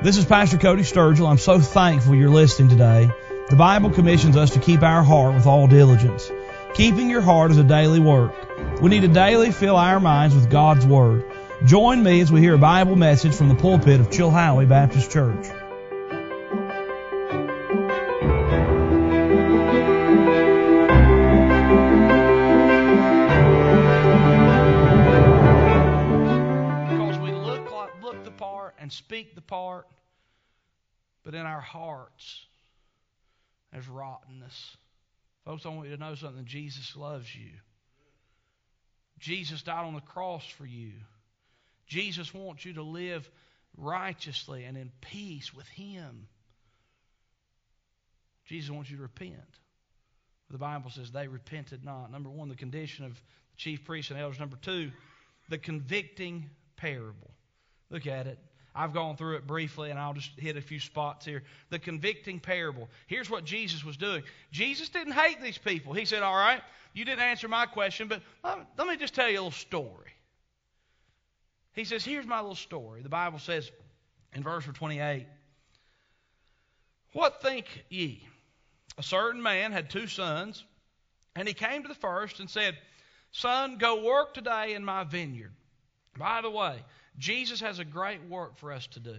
This is Pastor Cody Sturgill. I'm so thankful you're listening today. The Bible commissions us to keep our heart with all diligence. Keeping your heart is a daily work. We need to daily fill our minds with God's Word. Join me as we hear a Bible message from the pulpit of Chilhowie Baptist Church. Speak the part, but in our hearts there's rottenness. Folks, I want you to know something. Jesus loves you. Jesus died on the cross for you. Jesus wants you to live righteously and in peace with Him. Jesus wants you to repent. The Bible says they repented not. Number one, the condition of the chief priests and elders. Number two, the convicting parable. Look at it. I've gone through it briefly and I'll just hit a few spots here. The convicting parable. Here's what Jesus was doing. Jesus didn't hate these people. He said, All right, you didn't answer my question, but let me just tell you a little story. He says, Here's my little story. The Bible says in verse 28 What think ye? A certain man had two sons, and he came to the first and said, Son, go work today in my vineyard. By the way, Jesus has a great work for us to do.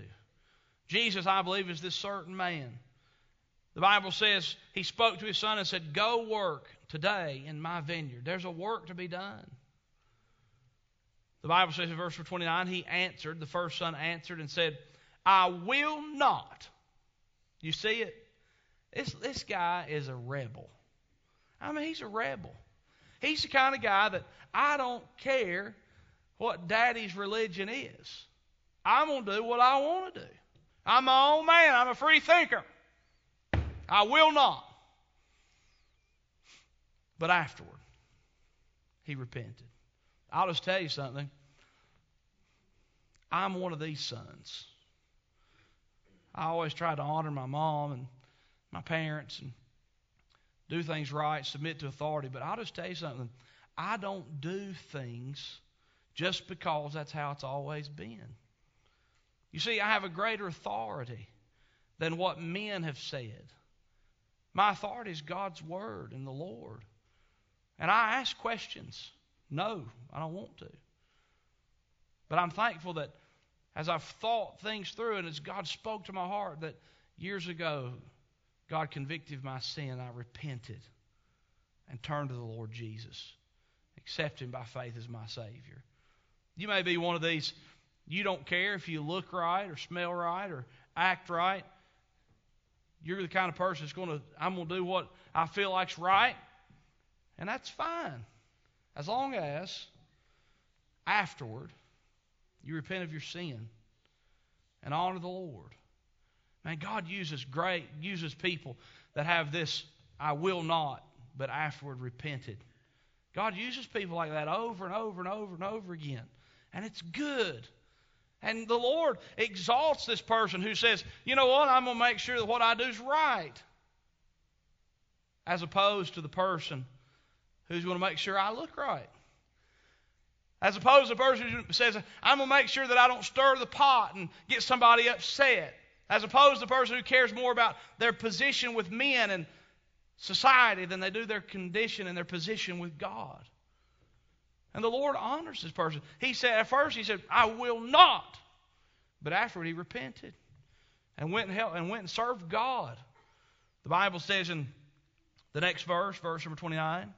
Jesus, I believe, is this certain man. The Bible says he spoke to his son and said, Go work today in my vineyard. There's a work to be done. The Bible says in verse 29, he answered, the first son answered and said, I will not. You see it? This, this guy is a rebel. I mean, he's a rebel. He's the kind of guy that I don't care what daddy's religion is. I'm going to do what I want to do. I'm my own man. I'm a free thinker. I will not. But afterward, he repented. I'll just tell you something. I'm one of these sons. I always try to honor my mom and my parents and do things right, submit to authority. But I'll just tell you something. I don't do things just because that's how it's always been. You see, I have a greater authority than what men have said. My authority is God's Word and the Lord. And I ask questions. No, I don't want to. But I'm thankful that as I've thought things through and as God spoke to my heart, that years ago, God convicted my sin. I repented and turned to the Lord Jesus, accept Him by faith as my Savior. You may be one of these, you don't care if you look right or smell right or act right. You're the kind of person that's going to, I'm going to do what I feel like's right. And that's fine. As long as afterward you repent of your sin and honor the Lord. Man, God uses great, uses people that have this, I will not, but afterward repented. God uses people like that over and over and over and over again. And it's good. And the Lord exalts this person who says, you know what, I'm going to make sure that what I do is right. As opposed to the person who's going to make sure I look right. As opposed to the person who says, I'm going to make sure that I don't stir the pot and get somebody upset. As opposed to the person who cares more about their position with men and society than they do their condition and their position with God. And the Lord honors this person. He said, at first, he said, I will not. But afterward, he repented and went and, helped, and went and served God. The Bible says in the next verse, verse number 29,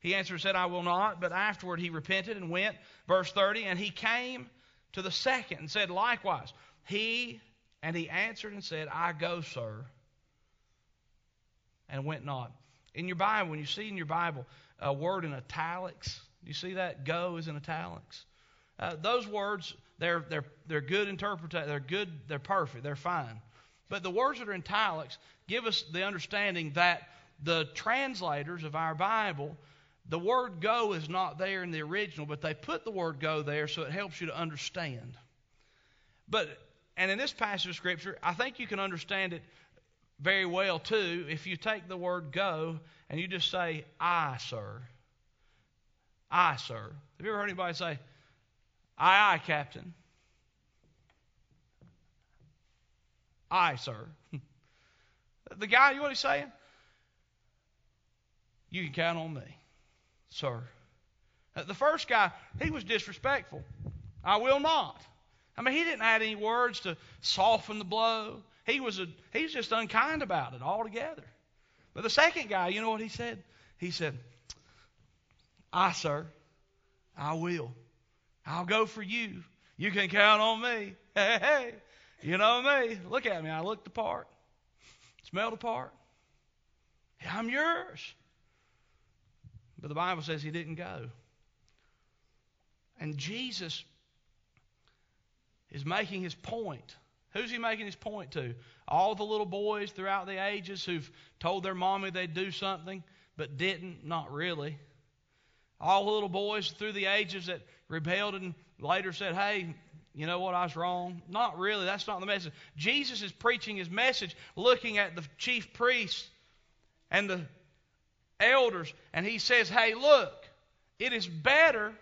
he answered and said, I will not. But afterward he repented and went. Verse 30, and he came to the second and said likewise. He and he answered and said, I go, sir, and went not. In your Bible, when you see in your Bible a word in italics, you see that? Go is in italics. Uh, those words, they're, they're, they're good interpretation. They're good, they're perfect, they're fine. But the words that are in italics give us the understanding that the translators of our Bible the word go is not there in the original, but they put the word go there so it helps you to understand. But and in this passage of scripture, I think you can understand it very well too if you take the word go and you just say, I, sir. I, sir. Have you ever heard anybody say, Aye, aye, Captain? I, sir. the guy, you know what he's saying? You can count on me, sir. Uh, the first guy, he was disrespectful. I will not. I mean, he didn't add any words to soften the blow. He was a, he's just unkind about it altogether. But the second guy, you know what he said? He said, I, sir, I will. I'll go for you. You can count on me. Hey, hey. You know me. Look at me. I look the part. Smell the part. I'm yours. But the Bible says he didn't go. And Jesus is making his point. Who's he making his point to? All the little boys throughout the ages who've told their mommy they'd do something but didn't? Not really. All the little boys through the ages that rebelled and later said, hey, you know what, I was wrong. Not really. That's not the message. Jesus is preaching his message looking at the chief priests and the elders, and he says, hey, look, it is better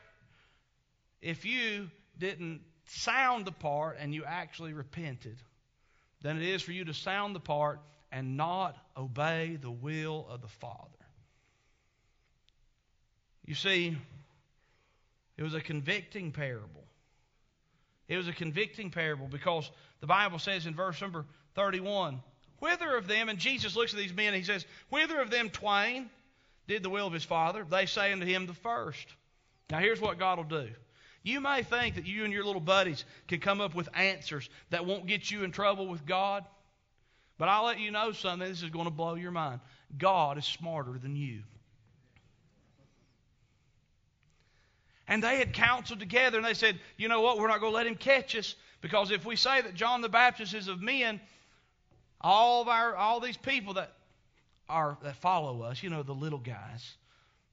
if you didn't sound the part and you actually repented than it is for you to sound the part and not obey the will of the Father. You see, it was a convicting parable. It was a convicting parable because the Bible says in verse number 31 Whither of them, and Jesus looks at these men and he says, Whither of them twain did the will of his Father? They say unto him, The first. Now here's what God will do. You may think that you and your little buddies can come up with answers that won't get you in trouble with God, but I'll let you know something. This is going to blow your mind. God is smarter than you. And they had counseled together and they said, you know what, we're not going to let him catch us because if we say that John the Baptist is of men, all of our all these people that are that follow us, you know, the little guys,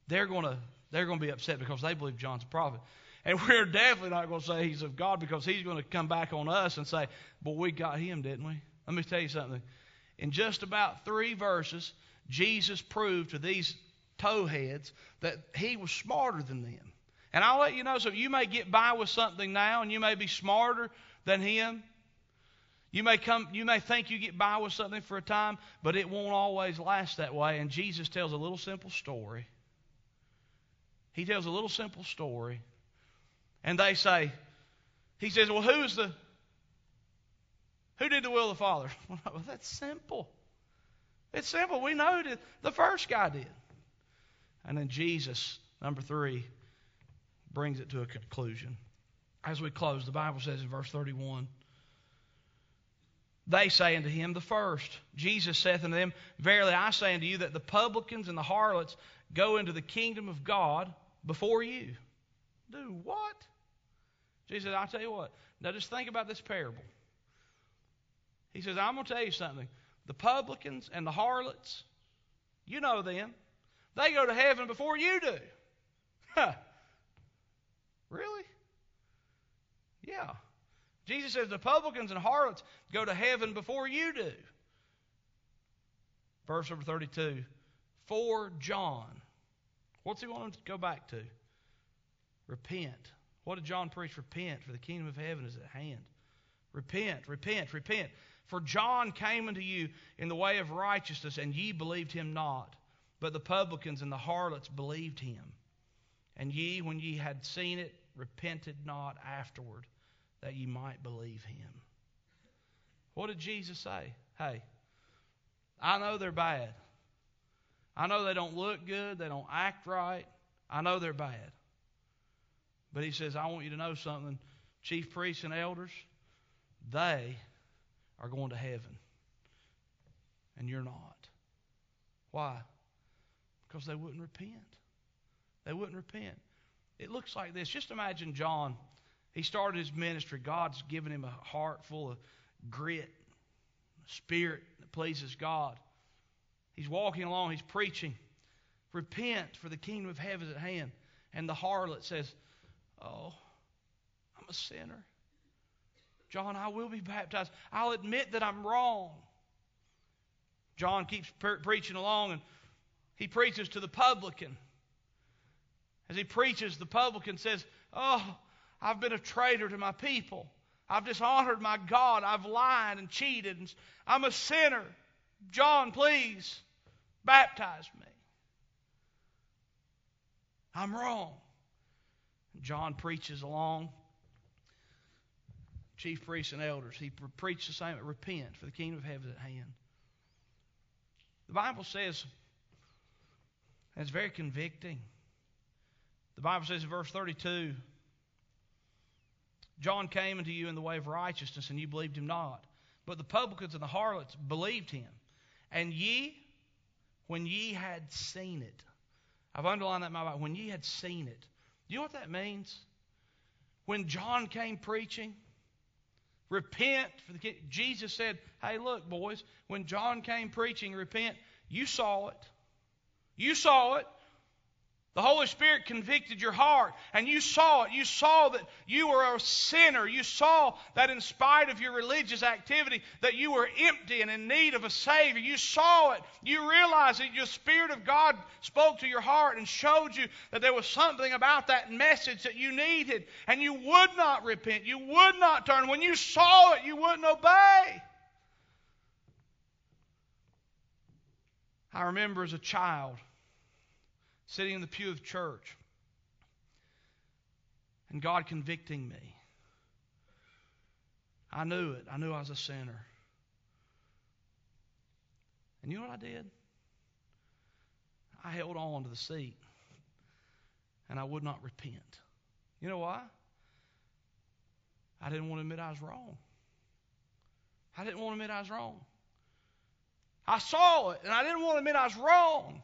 they're going to they're to be upset because they believe John's a prophet. And we're definitely not going to say he's of God because he's going to come back on us and say, But we got him, didn't we? Let me tell you something. In just about three verses, Jesus proved to these towheads that he was smarter than them. And I'll let you know, so you may get by with something now and you may be smarter than him. You may come you may think you get by with something for a time, but it won't always last that way. And Jesus tells a little simple story. He tells a little simple story. And they say, he says, Well, who's the who did the will of the Father? Well, that's simple. It's simple. We know that the first guy did. And then Jesus, number three, brings it to a conclusion. As we close, the Bible says in verse 31 They say unto him, The first. Jesus saith unto them, Verily I say unto you that the publicans and the harlots go into the kingdom of God before you. Do what? Jesus said, I'll tell you what. Now just think about this parable. He says, I'm going to tell you something. The publicans and the harlots, you know them, they go to heaven before you do. Huh. Really? Yeah. Jesus says the publicans and harlots go to heaven before you do. Verse number 32. For John. What's he want to go back to? Repent. What did John preach? Repent, for the kingdom of heaven is at hand. Repent, repent, repent. For John came unto you in the way of righteousness, and ye believed him not. But the publicans and the harlots believed him. And ye, when ye had seen it, repented not afterward, that ye might believe him. What did Jesus say? Hey, I know they're bad. I know they don't look good, they don't act right. I know they're bad. But he says, I want you to know something. Chief priests and elders, they are going to heaven. And you're not. Why? Because they wouldn't repent. They wouldn't repent. It looks like this. Just imagine John. He started his ministry. God's given him a heart full of grit, spirit that pleases God. He's walking along, he's preaching. Repent, for the kingdom of heaven is at hand. And the harlot says, Oh, I'm a sinner. John, I will be baptized. I'll admit that I'm wrong. John keeps pre- preaching along and he preaches to the publican. As he preaches, the publican says, Oh, I've been a traitor to my people. I've dishonored my God. I've lied and cheated. I'm a sinner. John, please baptize me. I'm wrong. John preaches along. Chief priests and elders. He preached the same repent, for the kingdom of heaven is at hand. The Bible says, it's very convicting. The Bible says in verse 32 John came unto you in the way of righteousness, and you believed him not. But the publicans and the harlots believed him. And ye, when ye had seen it, I've underlined that in my Bible, when ye had seen it. You know what that means? When John came preaching, repent for the Jesus said, Hey, look, boys, when John came preaching, repent, you saw it. You saw it. The Holy Spirit convicted your heart, and you saw it. You saw that you were a sinner. You saw that in spite of your religious activity, that you were empty and in need of a Savior. You saw it. You realized that your Spirit of God spoke to your heart and showed you that there was something about that message that you needed, and you would not repent. You would not turn. When you saw it, you wouldn't obey. I remember as a child sitting in the pew of church and God convicting me. I knew it. I knew I was a sinner. And you know what I did? I held on to the seat and I would not repent. You know why? I didn't want to admit I was wrong. I didn't want to admit I was wrong. I saw it and I didn't want to admit I was wrong.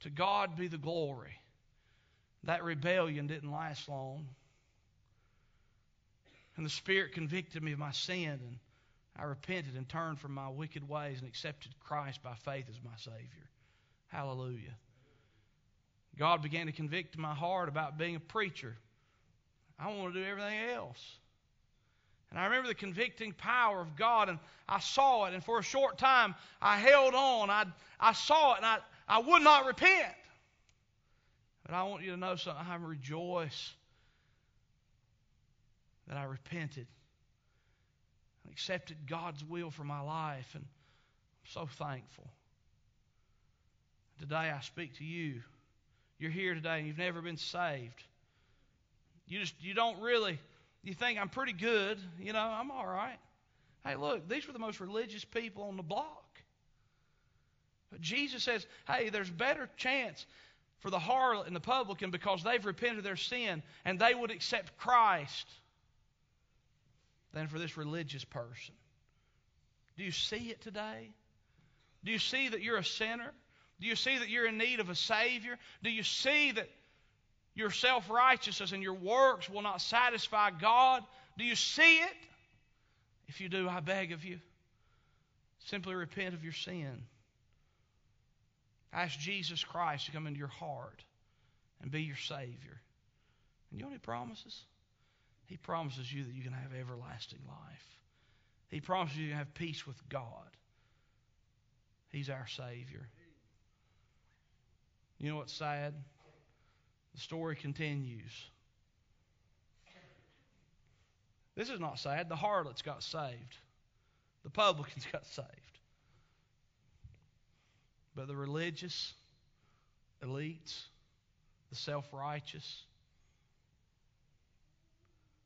To God be the glory. That rebellion didn't last long. And the Spirit convicted me of my sin, and I repented and turned from my wicked ways and accepted Christ by faith as my Savior. Hallelujah. God began to convict my heart about being a preacher. I want to do everything else. And I remember the convicting power of God, and I saw it. And for a short time, I held on. I, I saw it, and I, I would not repent. But I want you to know something. I rejoice that I repented and accepted God's will for my life. And I'm so thankful. Today I speak to you. You're here today and you've never been saved. You just you don't really you think I'm pretty good, you know, I'm all right. Hey, look, these were the most religious people on the block. But Jesus says, hey, there's better chance for the harlot and the publican because they've repented of their sin and they would accept Christ than for this religious person. Do you see it today? Do you see that you're a sinner? Do you see that you're in need of a Savior? Do you see that your self righteousness and your works will not satisfy God? Do you see it? If you do, I beg of you, simply repent of your sin. Ask Jesus Christ to come into your heart and be your Savior. And you know what He promises? He promises you that you can have everlasting life. He promises you to have peace with God. He's our Savior. You know what's sad? The story continues. This is not sad. The harlots got saved, the publicans got saved. But the religious elites, the self righteous,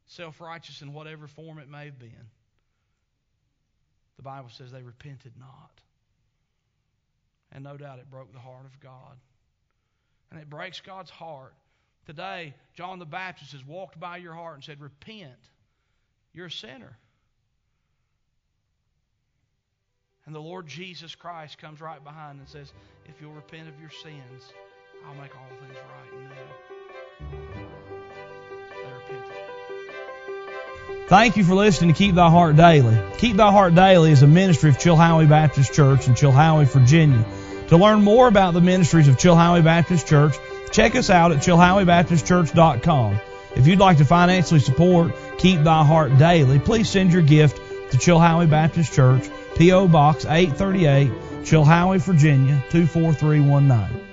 self righteous in whatever form it may have been, the Bible says they repented not. And no doubt it broke the heart of God. And it breaks God's heart. Today, John the Baptist has walked by your heart and said, Repent. You're a sinner. And the Lord Jesus Christ comes right behind and says, If you'll repent of your sins, I'll make all things right and new. They. Thank you for listening to Keep Thy Heart Daily. Keep Thy Heart Daily is a ministry of Chilhowie Baptist Church in Chilhowie, Virginia. To learn more about the ministries of Chilhowie Baptist Church, check us out at chilhowiebaptistchurch.com. If you'd like to financially support Keep Thy Heart Daily, please send your gift to Chilhowie Baptist Church, P.O. Box 838, Chilhowie, Virginia 24319.